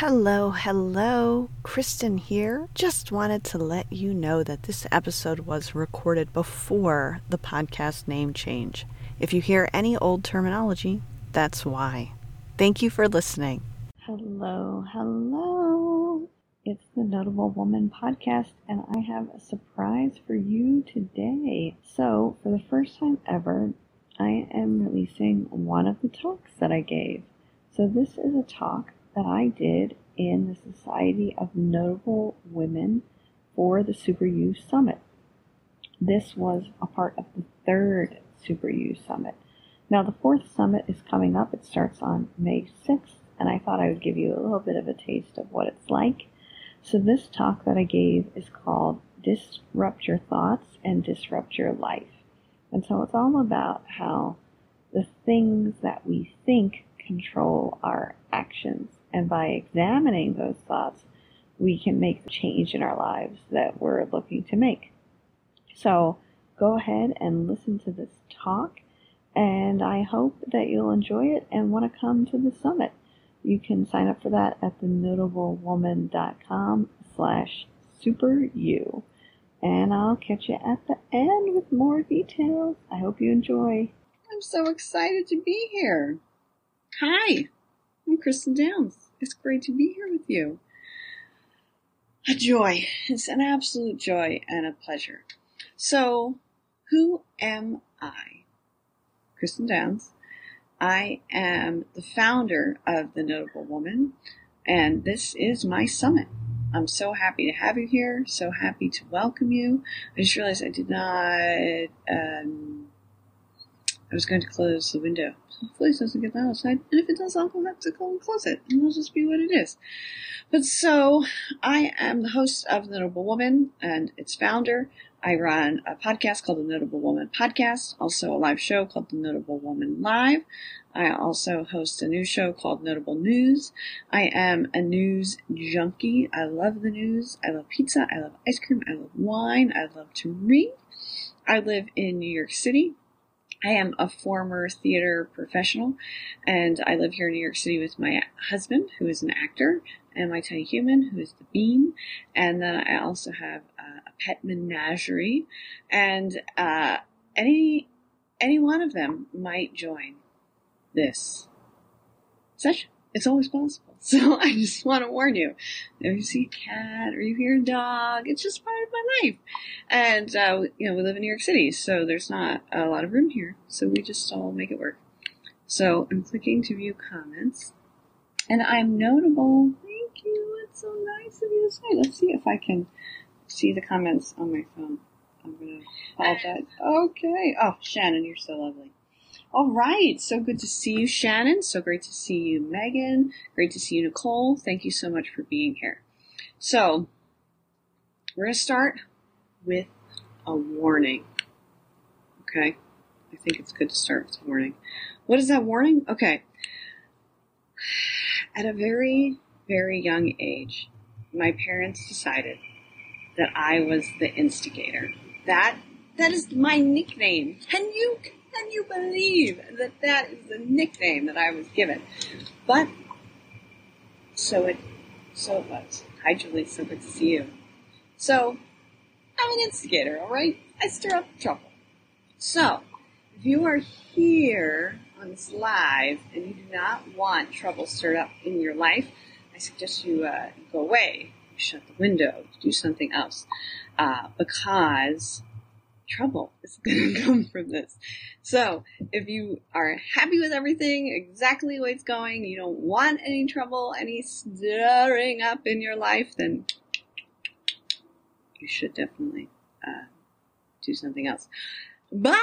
Hello, hello. Cristin here. Just wanted to let you know that this episode was recorded before the podcast name change. If you hear any old terminology, that's why. Thank you for listening. Hello, hello. It's the Notable Woman podcast, and I have a surprise for you today. So, for the first time ever, I am releasing one of the talks that I gave. So, this is a talk that I did in the Society of Notable Women for the Super U Summit. This was a part of the third Super U Summit. Now, the fourth summit is coming up. It starts on May 6th, and I thought I would give you a little bit of a taste of what it's like. So, this talk that I gave is called Disrupt Your Thoughts and Disrupt Your Life. And so, it's all about how the things that we think control our actions. And by examining those thoughts, we can make the change in our lives that we're looking to make. So go ahead and listen to this talk, and I hope that you'll enjoy it and want to come to the summit. You can sign up for that at thenotablewoman.com slash superu. And I'll catch you at the end with more details. I hope you enjoy. I'm so excited to be here. Hi, I'm Cristin Downs. It's great to be here with you. A joy. It's an absolute joy and a pleasure. So, who am I? Cristin Downs. I am the founder of The Notable Woman, and this is my summit. I'm so happy to have you here, so happy to welcome you. I just realized I did not, um, I was going to close the window. so Hopefully it doesn't get that outside. And if it does, I'll go have to go and close it. And it'll just be what it is. But so, I am the host of The Notable Woman and its founder. I run a podcast called The Notable Woman Podcast, also a live show called The Notable Woman Live. I also host a new show called Notable News. I am a news junkie. I love the news. I love pizza. I love ice cream. I love wine. I love to read. I live in New York City. I am a former theater professional and I live here in New York City with my husband, who is an actor, and my tiny human, who is the bean. And then I also have uh, a pet menagerie and, uh, any, any one of them might join this session. It's always possible. So I just want to warn you. If you see a cat or you hear a dog, it's just part of my life. And, uh, you know, we live in New York City, so there's not a lot of room here. So we just all make it work. So I'm clicking to view comments. And I'm notable. Thank you. It's so nice of you to say. Let's see if I can see the comments on my phone. I'm going to apologize. Okay. Oh, Shannon, you're so lovely. All right. So good to see you, Shannon. So great to see you, Megan. Great to see you, Nicole. Thank you so much for being here. So we're going to start with a warning. Okay. I think it's good to start with a warning. What is that warning? Okay. At a very, very young age, my parents decided that I was the instigator. That, that is my nickname. Can you can you believe that that is the nickname that I was given? But so it so it was. Hi, Julie. So good to see you. So I'm an instigator. All right, I stir up trouble. So if you are here on this live and you do not want trouble stirred up in your life, I suggest you uh, go away, shut the window, do something else, uh, because trouble is going to come from this. So, if you are happy with everything, exactly the way it's going, you don't want any trouble, any stirring up in your life, then you should definitely uh, do something else. But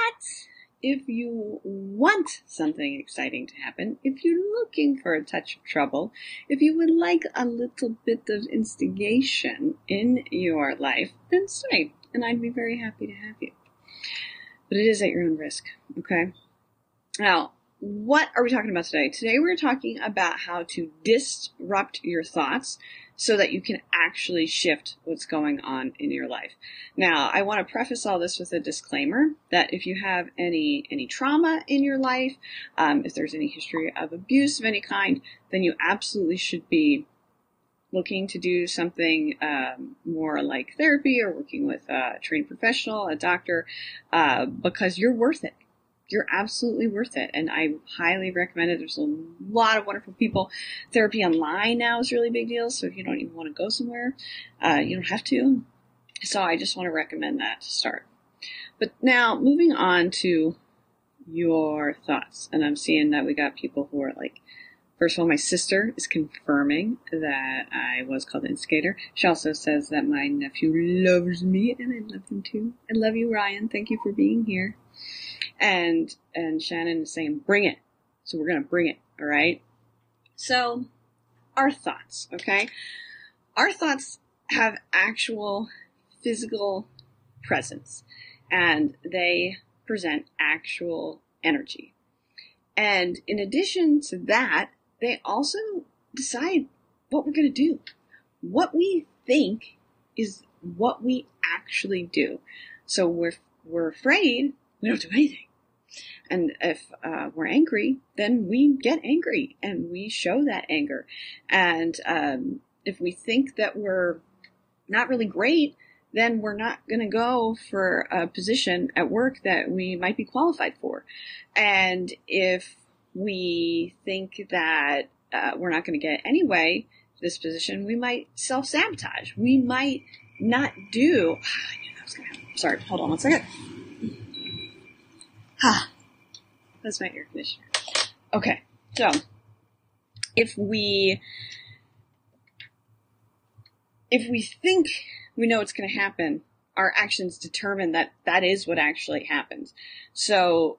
if you want something exciting to happen, if you're looking for a touch of trouble, if you would like a little bit of instigation in your life, then stay, and I'd be very happy to have you but it is at your own risk. Okay. Now, what are we talking about today? Today we're talking about how to disrupt your thoughts so that you can actually shift what's going on in your life. Now, I want to preface all this with a disclaimer that if you have any any trauma in your life, um, if there's any history of abuse of any kind, then you absolutely should be looking to do something um, more like therapy or working with a trained professional, a doctor, uh, because you're worth it. You're absolutely worth it. And I highly recommend it. There's a lot of wonderful people. Therapy online now is really big deal. So if you don't even want to go somewhere, uh, you don't have to. So I just want to recommend that to start. But now moving on to your thoughts. And I'm seeing that we got people who are like, First of all, my sister is confirming that I was called instigator. She also says that my nephew loves me and I love him too. I love you, Ryan. Thank you for being here. And and Shannon is saying, bring it. So we're gonna bring it, all right? So our thoughts, okay? Our thoughts have actual physical presence and they present actual energy. And in addition to that, they also decide what we're going to do. What we think is what we actually do. So we're, we're afraid, we don't do anything. And if uh, we're angry, then we get angry and we show that anger. And um, if we think that we're not really great, then we're not going to go for a position at work that we might be qualified for. And if we think that uh, we're not going to get anyway this position, we might self sabotage. We might not do. Sorry, hold on one second. Ah, that's my air conditioner. Okay, so if we if we think we know what's going to happen, our actions determine that that is what actually happens. So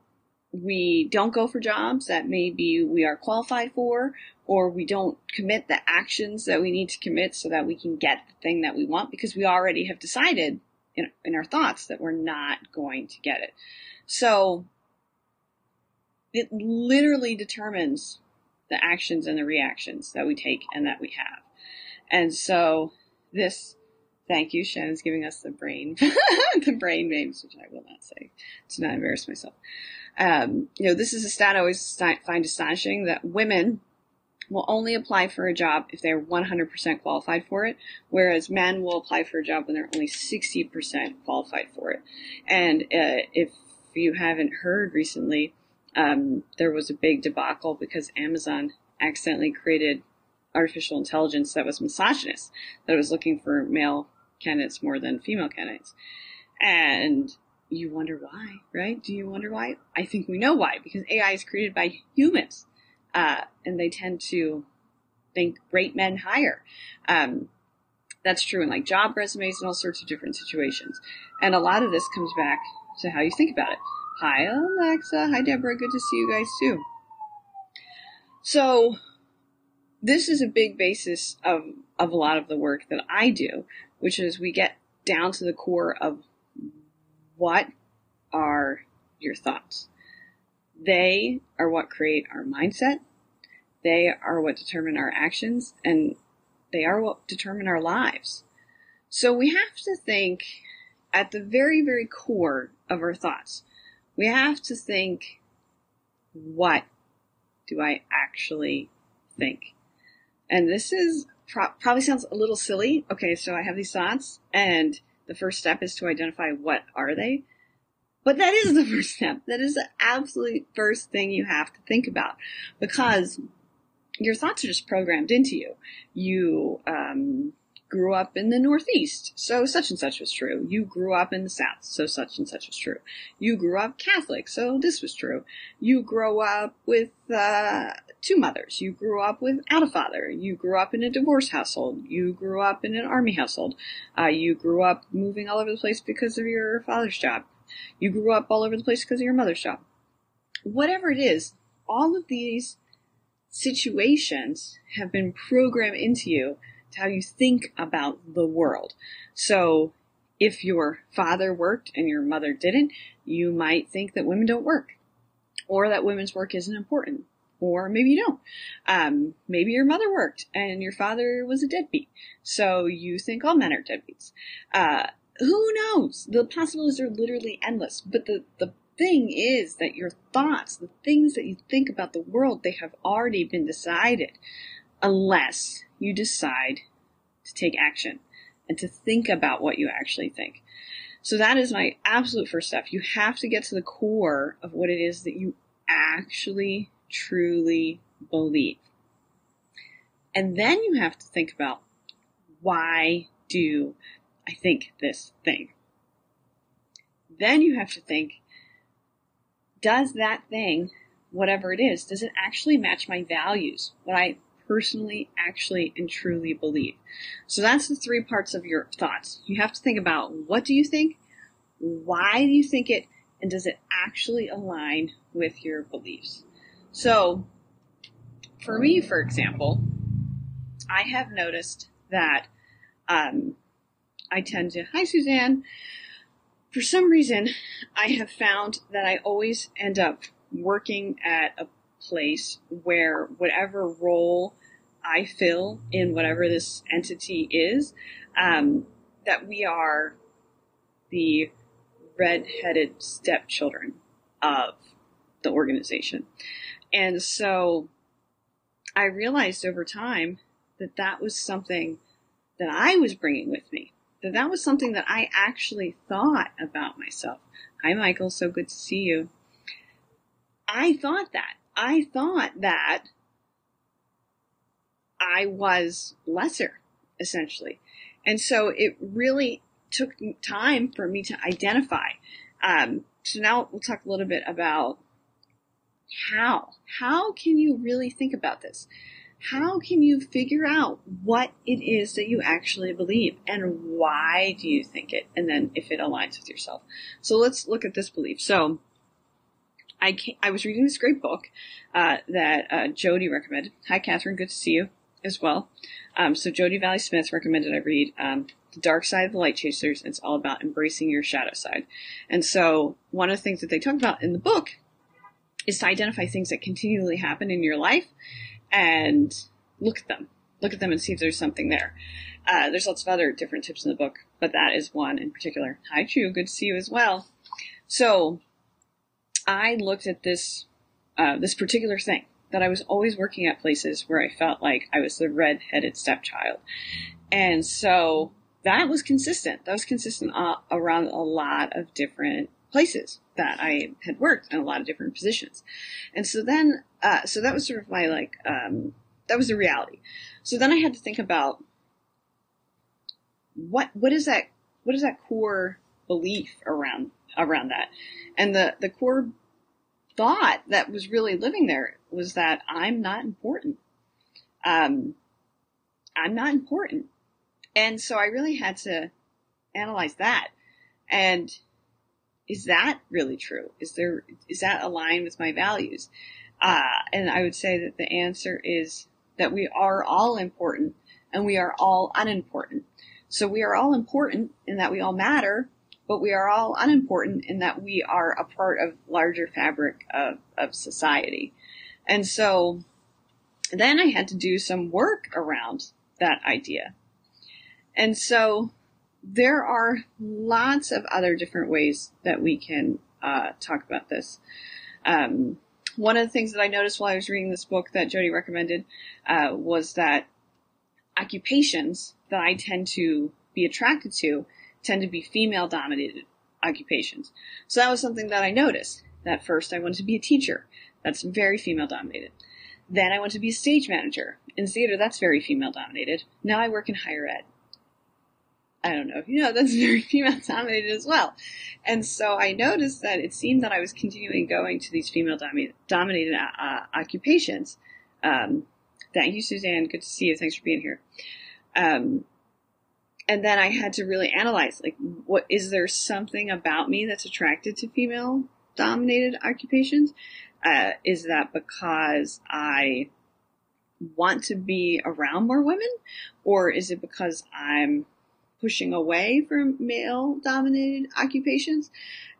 we don't go for jobs that maybe we are qualified for, or we don't commit the actions that we need to commit so that we can get the thing that we want because we already have decided in, in our thoughts that we're not going to get it. So it literally determines the actions and the reactions that we take and that we have. And so this Thank you. Shannon's giving us the brain, the brain names, which I will not say to not embarrass myself. Um, you know, this is a stat I always find astonishing that women will only apply for a job if they're 100% qualified for it, whereas men will apply for a job when they're only 60% qualified for it. And uh, if you haven't heard recently, um, there was a big debacle because Amazon accidentally created artificial intelligence that was misogynist, that was looking for male candidates more than female candidates. And you wonder why, right? Do you wonder why? I think we know why, because AI is created by humans, uh, and they tend to think rate men higher. Um, that's true in like job resumes and all sorts of different situations. And a lot of this comes back to how you think about it. Hi, Alexa. Hi, Deborah. Good to see you guys too. So, this is a big basis of, of a lot of the work that I do, which is we get down to the core of what are your thoughts. They are what create our mindset. They are what determine our actions and they are what determine our lives. So we have to think at the very, very core of our thoughts. We have to think, what do I actually think? And this is pro- probably sounds a little silly. Okay, so I have these thoughts, and the first step is to identify what are they. But that is the first step. That is the absolute first thing you have to think about because your thoughts are just programmed into you. You um, grew up in the Northeast, so such and such was true. You grew up in the South, so such and such was true. You grew up Catholic, so this was true. You grow up with uh, two mothers. You grew up without a father. You grew up in a divorce household. You grew up in an army household. Uh, you grew up moving all over the place because of your father's job. You grew up all over the place because of your mother's job. Whatever it is, all of these situations have been programmed into you to how you think about the world. So if your father worked and your mother didn't, you might think that women don't work or that women's work isn't important or maybe you don't. Um, maybe your mother worked and your father was a deadbeat, so you think all men are deadbeats. Uh, who knows? The possibilities are literally endless. But the the thing is that your thoughts, the things that you think about the world, they have already been decided, unless you decide to take action and to think about what you actually think. So that is my absolute first step. You have to get to the core of what it is that you actually truly believe. And then you have to think about why do I think this thing? Then you have to think, does that thing, whatever it is, does it actually match my values? What I personally, actually, and truly believe. So that's the three parts of your thoughts. You have to think about what do you think? Why do you think it? And does it actually align with your beliefs? So, for me, for example, I have noticed that um, I tend to, hi Suzanne, for some reason, I have found that I always end up working at a place where whatever role I fill in whatever this entity is, um, that we are the red-headed stepchildren of the organization. And so I realized over time that that was something that I was bringing with me that that was something that I actually thought about myself. Hi, Michael. So good to see you. I thought that. I thought that I was lesser, essentially. And so it really took time for me to identify. Um, so now we'll talk a little bit about how. How can you really think about this? how can you figure out what it is that you actually believe and why do you think it and then if it aligns with yourself so let's look at this belief so i i was reading this great book uh, that uh, jody recommended hi catherine good to see you as well um, so jody valley smith recommended i read um, the dark side of the light chasers it's all about embracing your shadow side and so one of the things that they talk about in the book is to identify things that continually happen in your life and look at them. Look at them and see if there's something there. Uh, there's lots of other different tips in the book, but that is one in particular. Hi, Chu. Good to see you as well. So, I looked at this uh, this particular thing that I was always working at places where I felt like I was the red-headed stepchild, and so that was consistent. That was consistent uh, around a lot of different places that I had worked in a lot of different positions. And so then, uh, so that was sort of my like, um, that was the reality. So then I had to think about what, what is that, what is that core belief around, around that? And the, the core thought that was really living there was that I'm not important. Um, I'm not important. And so I really had to analyze that. And is that really true? Is there, is that aligned with my values? Uh, and I would say that the answer is that we are all important and we are all unimportant. So we are all important in that we all matter, but we are all unimportant in that we are a part of larger fabric of, of society. And so then I had to do some work around that idea. And so there are lots of other different ways that we can uh, talk about this. Um, one of the things that I noticed while I was reading this book that Jody recommended uh, was that occupations that I tend to be attracted to tend to be female dominated occupations. So that was something that I noticed. That first I wanted to be a teacher. That's very female dominated. Then I wanted to be a stage manager. In theater, that's very female dominated. Now I work in higher ed. I don't know if you know, that's very female dominated as well. And so I noticed that it seemed that I was continuing going to these female dominated uh, occupations. Um, thank you, Suzanne. Good to see you. Thanks for being here. Um, and then I had to really analyze, like, what is there something about me that's attracted to female dominated occupations? Uh, is that because I want to be around more women, or is it because I'm pushing away from male dominated occupations.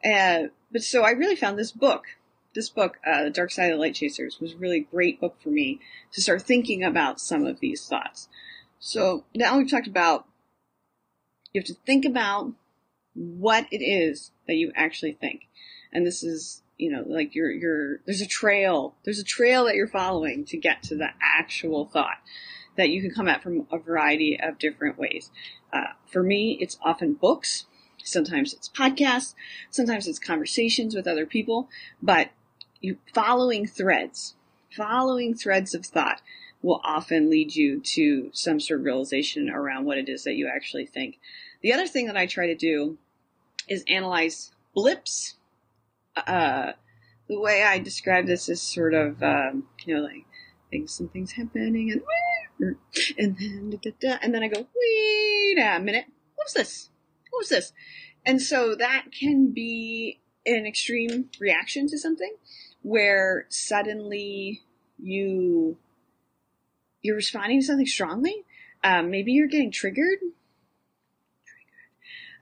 Uh, but so I really found this book, this book, uh, The Dark Side of the Light Chasers, was a really great book for me to start thinking about some of these thoughts. So now we've talked about you have to think about what it is that you actually think. And this is, you know, like you're, you're, there's a trail, there's a trail that you're following to get to the actual thought that you can come at from a variety of different ways. Uh, for me, it's often books. Sometimes it's podcasts. Sometimes it's conversations with other people. But you following threads, following threads of thought will often lead you to some sort of realization around what it is that you actually think. The other thing that I try to do is analyze blips. Uh, the way I describe this is sort of, um, you know, like things, something's happening and and then da, da, da, and then I go, wait a minute, what was this? What was this? And so that can be an extreme reaction to something where suddenly you you're responding to something strongly. Um, maybe you're getting triggered,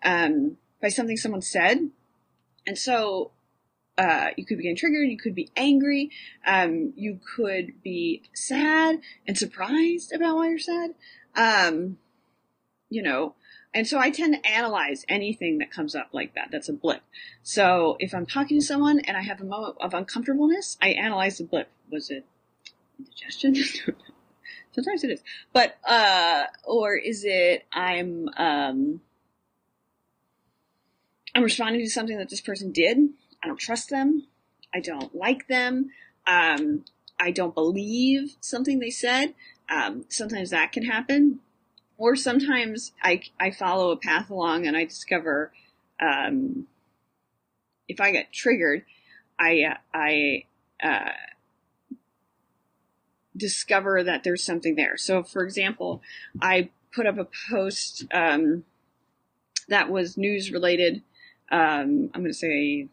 um, by something someone said, and so uh, you could be getting triggered. You could be angry. Um, you could be sad and surprised about why you're sad. Um, you know, and so I tend to analyze anything that comes up like that. That's a blip. So if I'm talking to someone and I have a moment of uncomfortableness, I analyze the blip. Was it indigestion? Sometimes it is. But, uh, or is it I'm, um, I'm responding to something that this person did. I don't trust them. I don't like them. Um, I don't believe something they said. Um, sometimes that can happen. Or sometimes I, I follow a path along and I discover, um, if I get triggered, I, uh, I, uh, discover that there's something there. So, for example, I put up a post um, that was news related. Um, I'm going to say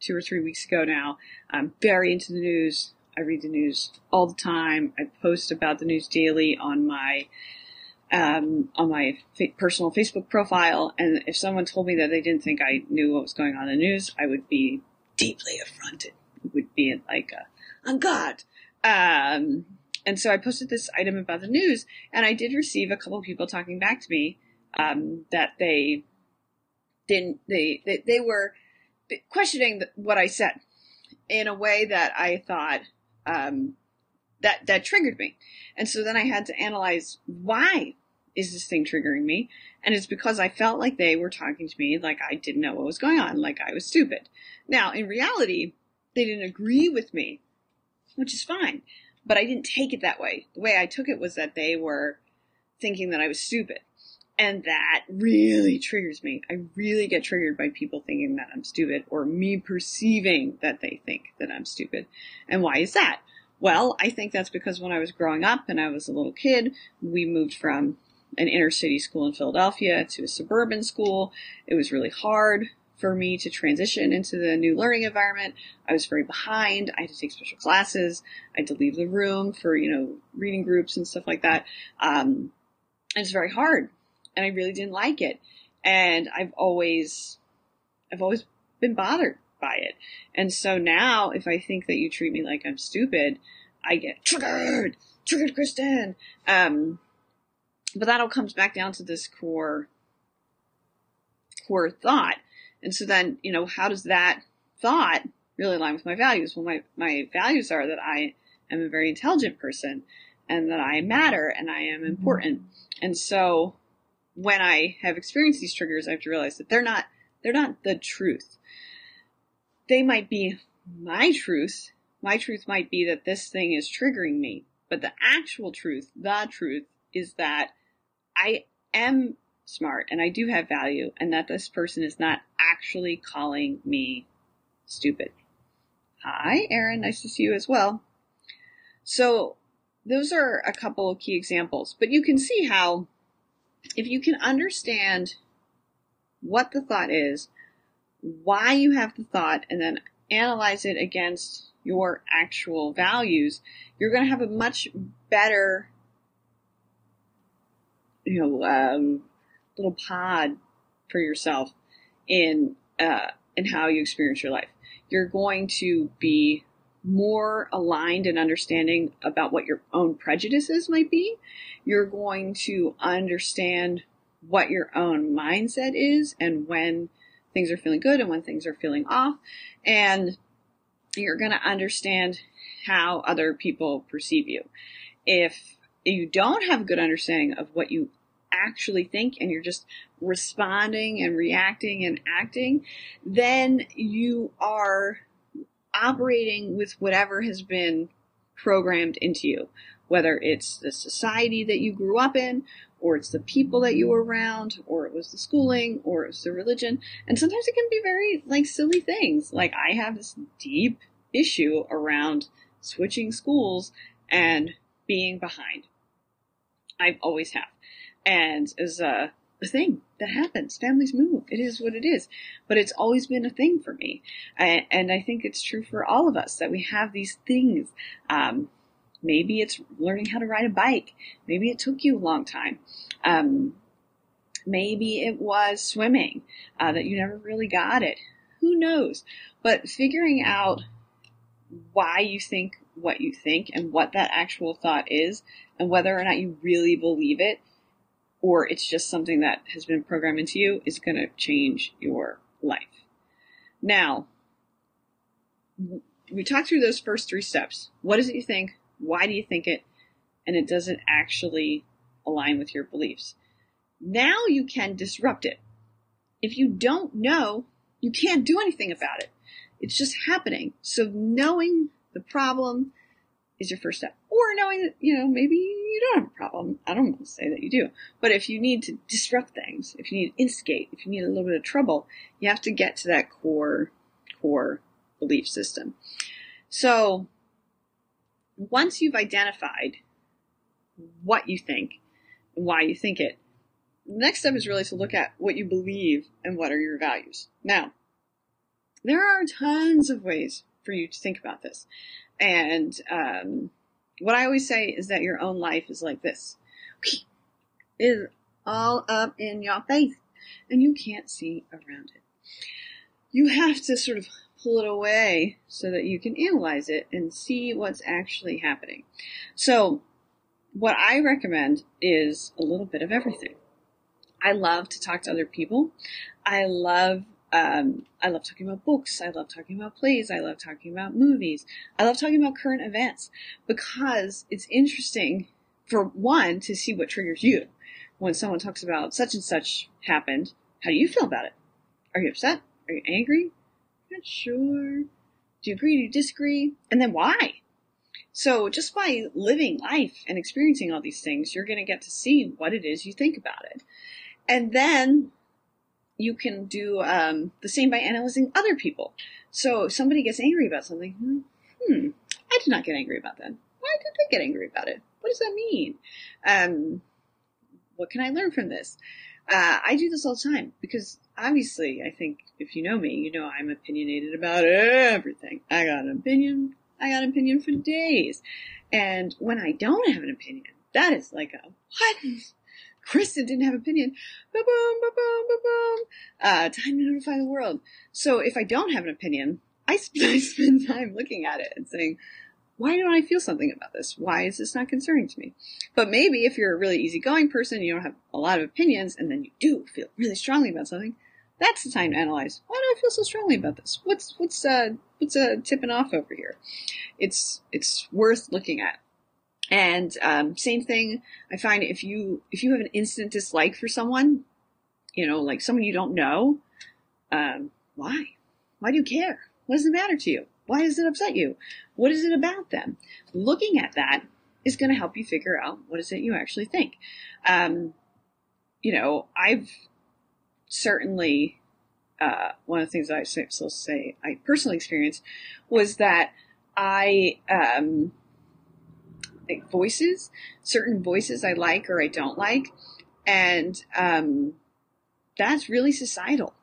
two or three weeks ago now. I'm very into the news. I read the news all the time. I post about the news daily on my um, on my personal Facebook profile. And if someone told me that they didn't think I knew what was going on in the news, I would be deeply affronted. It would be like, a, on God. Um, and so I posted this item about the news, and I did receive a couple people talking back to me um, that they didn't they they, they were questioning what I said in a way that I thought um, that that triggered me, and so then I had to analyze why is this thing triggering me, and it's because I felt like they were talking to me like I didn't know what was going on, like I was stupid. Now, in reality, they didn't agree with me, which is fine but I didn't take it that way. The way I took it was that they were thinking that I was stupid. And that really triggers me. I really get triggered by people thinking that I'm stupid or me perceiving that they think that I'm stupid. And why is that? Well, I think that's because when I was growing up and I was a little kid, we moved from an inner city school in Philadelphia to a suburban school. It was really hard for me to transition into the new learning environment. I was very behind. I had to take special classes. I had to leave the room for, you know, reading groups and stuff like that. Um, it's very hard and I really didn't like it. And I've always, I've always been bothered by it. And so now if I think that you treat me like I'm stupid, I get triggered, triggered Cristin. Um, but that all comes back down to this core, core thought and so then, you know, how does that thought really align with my values? Well, my, my values are that I am a very intelligent person and that I matter and I am important. And so when I have experienced these triggers, I have to realize that they're not, they're not the truth. They might be my truth. My truth might be that this thing is triggering me, but the actual truth, the truth is that I am smart and I do have value and that this person is not actually calling me stupid. Hi, Erin. Nice to see you as well. So those are a couple of key examples, but you can see how if you can understand what the thought is, why you have the thought, and then analyze it against your actual values, you're going to have a much better, you know, um, little pod for yourself in uh, in how you experience your life. You're going to be more aligned and understanding about what your own prejudices might be. You're going to understand what your own mindset is and when things are feeling good and when things are feeling off. And you're going to understand how other people perceive you. If you don't have a good understanding of what you actually think and you're just responding and reacting and acting, then you are operating with whatever has been programmed into you, whether it's the society that you grew up in, or it's the people that you were around, or it was the schooling, or it was the religion. And sometimes it can be very like silly things. Like I have this deep issue around switching schools and being behind. I've always have. And as a, a thing that happens, families move. It is what it is. But it's always been a thing for me. And I think it's true for all of us that we have these things. Um, maybe it's learning how to ride a bike. Maybe it took you a long time. Um, maybe it was swimming uh, that you never really got it. Who knows? But figuring out why you think what you think and what that actual thought is and whether or not you really believe it or it's just something that has been programmed into you is going to change your life. Now, we talked through those first three steps. What is it you think? Why do you think it? And it doesn't actually align with your beliefs. Now you can disrupt it. If you don't know, you can't do anything about it. It's just happening. So knowing the problem is your first step. Or knowing that, you know, maybe you don't have a problem. I don't want to say that you do. But if you need to disrupt things, if you need to instigate, if you need a little bit of trouble, you have to get to that core, core belief system. So once you've identified what you think and why you think it, the next step is really to look at what you believe and what are your values. Now, there are tons of ways for you to think about this. And um, what I always say is that your own life is like this. Is all up in your face and you can't see around it. You have to sort of pull it away so that you can analyze it and see what's actually happening. So what I recommend is a little bit of everything. I love to talk to other people. I love um, I love talking about books. I love talking about plays. I love talking about movies. I love talking about current events because it's interesting for one to see what triggers you. When someone talks about such and such happened, how do you feel about it? Are you upset? Are you angry? Not sure. Do you agree? Do you disagree? And then why? So just by living life and experiencing all these things, you're going to get to see what it is you think about it. And then you can do um, the same by analyzing other people. So if somebody gets angry about something, hmm, hmm, I did not get angry about that. Why did I get angry about it? What does that mean? Um, what can I learn from this? Uh, I do this all the time because obviously, I think if you know me, you know I'm opinionated about everything. I got an opinion. I got an opinion for days. And when I don't have an opinion, that is like a, what? Cristin didn't have an opinion. Ba boom, ba boom, ba boom. Uh, time to notify the world. So if I don't have an opinion, I, I spend time looking at it and saying, why don't I feel something about this? Why is this not concerning to me? But maybe if you're a really easygoing person, you don't have a lot of opinions, and then you do feel really strongly about something, that's the time to analyze. Why do I feel so strongly about this? What's what's uh what's uh tipping off over here? It's it's worth looking at. And um, same thing, I find if you if you have an instant dislike for someone, you know, like someone you don't know, um, why? Why do you care? What does it matter to you? Why does it upset you? What is it about them? Looking at that is going to help you figure out what is it you actually think. Um, you know, I've certainly uh, one of the things I still say I personally experienced was that I um, like voices, certain voices I like or I don't like, and um, that's really societal.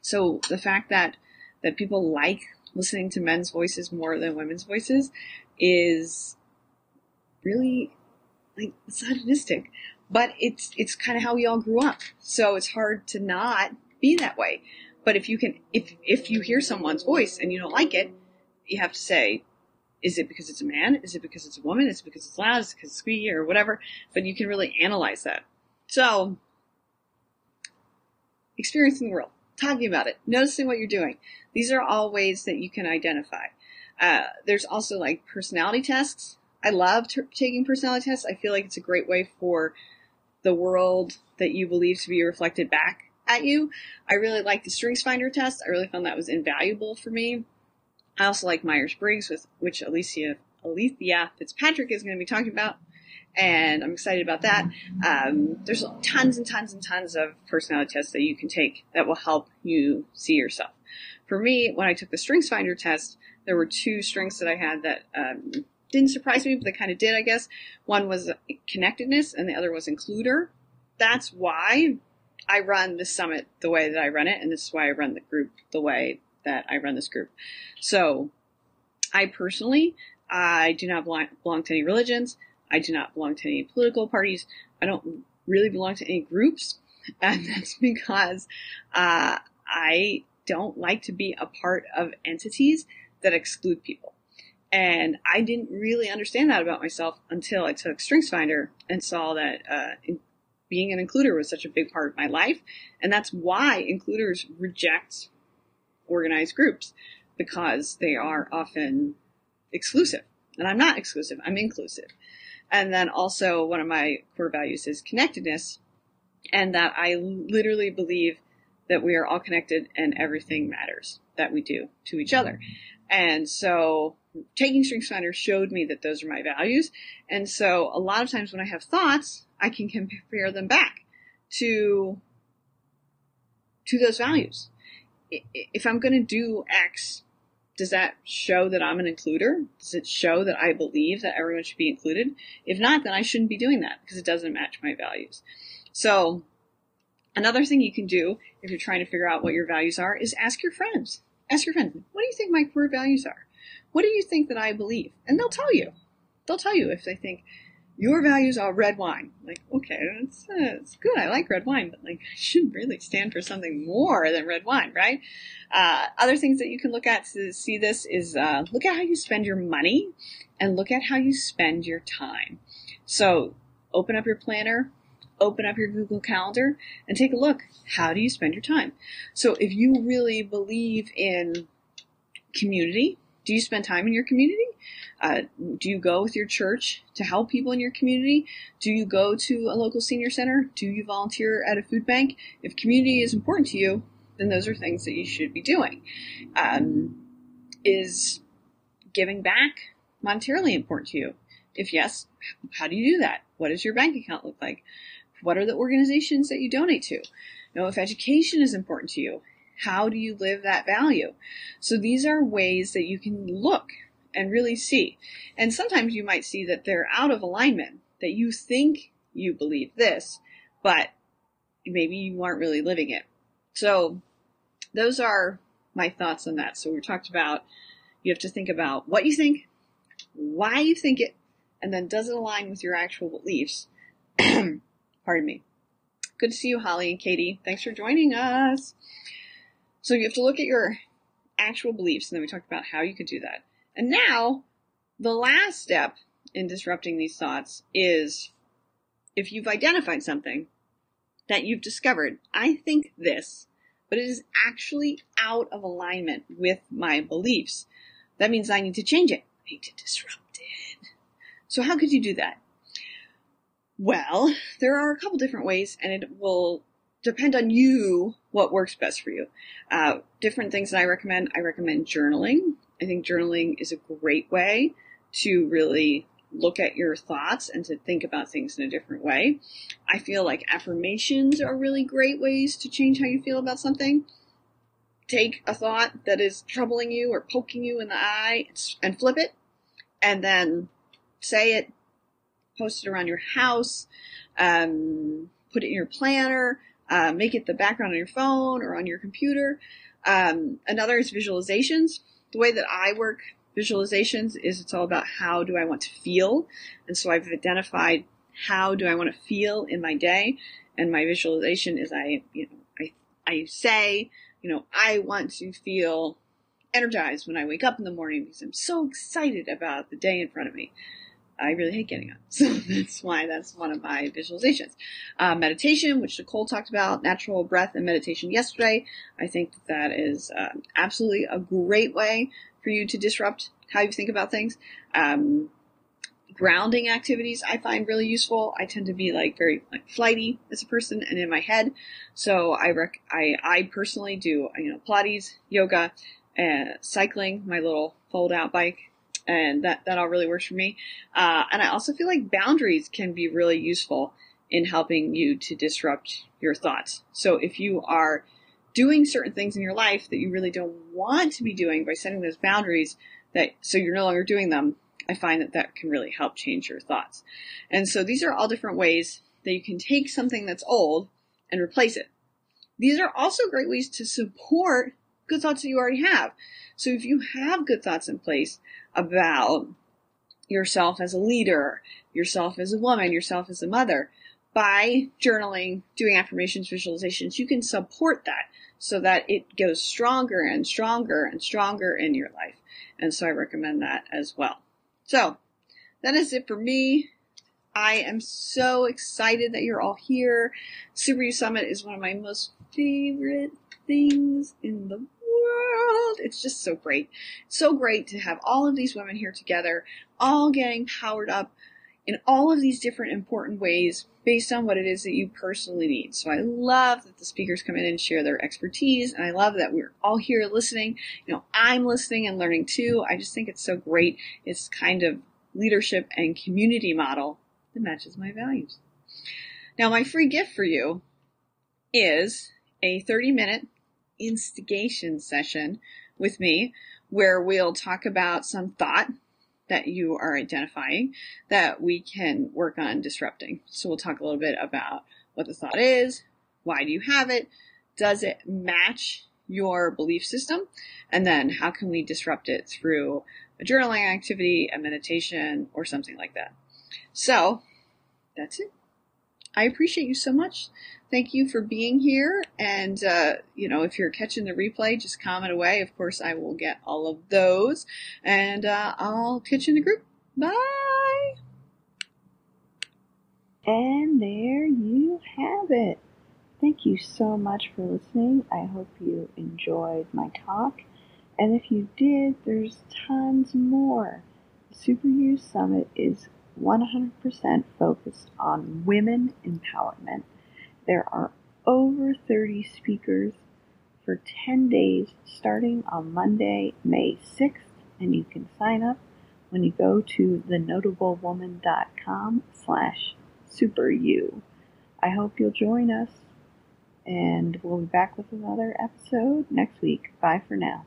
So the fact that that people like listening to men's voices more than women's voices is really like misogynistic. But it's it's kind of how we all grew up. So it's hard to not be that way. But if you can if if you hear someone's voice and you don't like it, you have to say, is it because it's a man? Is it because it's a woman? Is it because it's loud? Is it because it's squeaky or whatever? But you can really analyze that. So, experiencing the world, talking about it, noticing what you're doing. These are all ways that you can identify. Uh, there's also like personality tests. I love taking personality tests. I feel like it's a great way for the world that you believe to be reflected back at you. I really like the Strengths Finder test. I really found that was invaluable for me. I also like Myers Briggs, with which Alicia Alethea Fitzpatrick is going to be talking about, and I'm excited about that. Um, there's tons and tons and tons of personality tests that you can take that will help you see yourself. For me, when I took the Strengths Finder test, there were two strengths that I had that um, didn't surprise me, but they kind of did, I guess. One was connectedness, and the other was includer. That's why I run the summit the way that I run it, and this is why I run the group the way that I run this group. So, I personally, I do not belong, to any religions. I do not belong to any political parties. I don't really belong to any groups, and that's because uh, I don't like to be a part of entities that exclude people. And I didn't really understand that about myself until I took StrengthsFinder and saw that uh, being an includer was such a big part of my life. And that's why includers reject organized groups because they are often exclusive. And I'm not exclusive, I'm inclusive. And then also one of my core values is connectedness and that I literally believe that we are all connected and everything matters that we do to each other. And so taking StrengthsFinder showed me that those are my values. And so a lot of times when I have thoughts, I can compare them back to, to those values. If I'm going to do X, does that show that I'm an includer? Does it show that I believe that everyone should be included? If not, then I shouldn't be doing that because it doesn't match my values. So another thing you can do if you're trying to figure out what your values are is ask your friends. Ask your friends, what do you think my core values are? What do you think that I believe? And they'll tell you. They'll tell you if they think your values are red wine. Like, okay, it's, uh, good. I like red wine, but like, I should really stand for something more than red wine, right? Uh, other things that you can look at to see this is uh, look at how you spend your money and look at how you spend your time. So, open up your planner, open up your Google Calendar, and take a look. How do you spend your time? So, if you really believe in community, do you spend time in your community? Uh, do you go with your church to help people in your community? Do you go to a local senior center? Do you volunteer at a food bank? If community is important to you, then those are things that you should be doing. Um, is giving back monetarily important to you? If yes, how do you do that? What does your bank account look like? What are the organizations that you donate to? Know, if education is important to you, how do you live that value? So these are ways that you can look and really see. And sometimes you might see that they're out of alignment, that you think you believe this, but maybe you aren't really living it. So those are my thoughts on that. So we talked about you have to think about what you think, why you think it, and then does it align with your actual beliefs? Pardon me. Good to see you, Holly and Katie. Thanks for joining us. So you have to look at your actual beliefs, and then we talked about how you could do that. And now, the last step in disrupting these thoughts is if you've identified something that you've discovered, I think this, but it is actually out of alignment with my beliefs. That means I need to change it. I need to disrupt it. So how could you do that? Well, there are a couple different ways and it will depend on you what works best for you. Uh, different things that I recommend. I recommend journaling. I think journaling is a great way to really look at your thoughts and to think about things in a different way. I feel like affirmations are really great ways to change how you feel about something. Take a thought that is troubling you or poking you in the eye and flip it, and then say it, post it around your house, um, put it in your planner, uh, make it the background on your phone or on your computer. Um, another is visualizations. The way that I work visualizations is it's all about how do I want to feel. And so I've identified how do I want to feel in my day. And my visualization is I, you know, I, I say, you know, I want to feel energized when I wake up in the morning because I'm so excited about the day in front of me. I really hate getting up. So that's why that's one of my visualizations. Uh, meditation, which Nicole talked about, natural breath and meditation yesterday. I think that, that is uh, absolutely a great way for you to disrupt how you think about things. Um, grounding activities I find really useful. I tend to be like very like flighty as a person and in my head. So I rec- I, I personally do, you know, Pilates, yoga, uh, cycling, my little fold out bike. And that, that all really works for me. Uh, and I also feel like boundaries can be really useful in helping you to disrupt your thoughts. So if you are doing certain things in your life that you really don't want to be doing by setting those boundaries that so you're no longer doing them, I find that that can really help change your thoughts. And so these are all different ways that you can take something that's old and replace it. These are also great ways to support good thoughts that you already have. So if you have good thoughts in place about yourself as a leader, yourself as a woman, yourself as a mother, by journaling, doing affirmations, visualizations, you can support that so that it goes stronger and stronger and stronger in your life. And so I recommend that as well. So that is it for me. I am so excited that you're all here. Super U Summit is one of my most favorite things in the world. It's just so great. So great to have all of these women here together, all getting powered up in all of these different important ways based on what it is that you personally need. So I love that the speakers come in and share their expertise, and I love that we're all here listening. You know, I'm listening and learning too. I just think it's so great. It's kind of leadership and community model that matches my values. Now, my free gift for you is a 30 minute instigation session with me where we'll talk about some thought that you are identifying that we can work on disrupting. So we'll talk a little bit about what the thought is, why do you have it, does it match your belief system, and then how can we disrupt it through a journaling activity, a meditation, or something like that. So that's it. I appreciate you so much. Thank you for being here. And, uh, you know, if you're catching the replay, just comment away. Of course, I will get all of those. And uh, I'll catch you in the group. Bye. And there you have it. Thank you so much for listening. I hope you enjoyed my talk. And if you did, there's tons more. Super U Summit is 100% focused on women empowerment. There are over 30 speakers for 10 days starting on Monday, May 6th, and you can sign up when you go to thenotablewoman.com slash superu. I hope you'll join us, and we'll be back with another episode next week. Bye for now.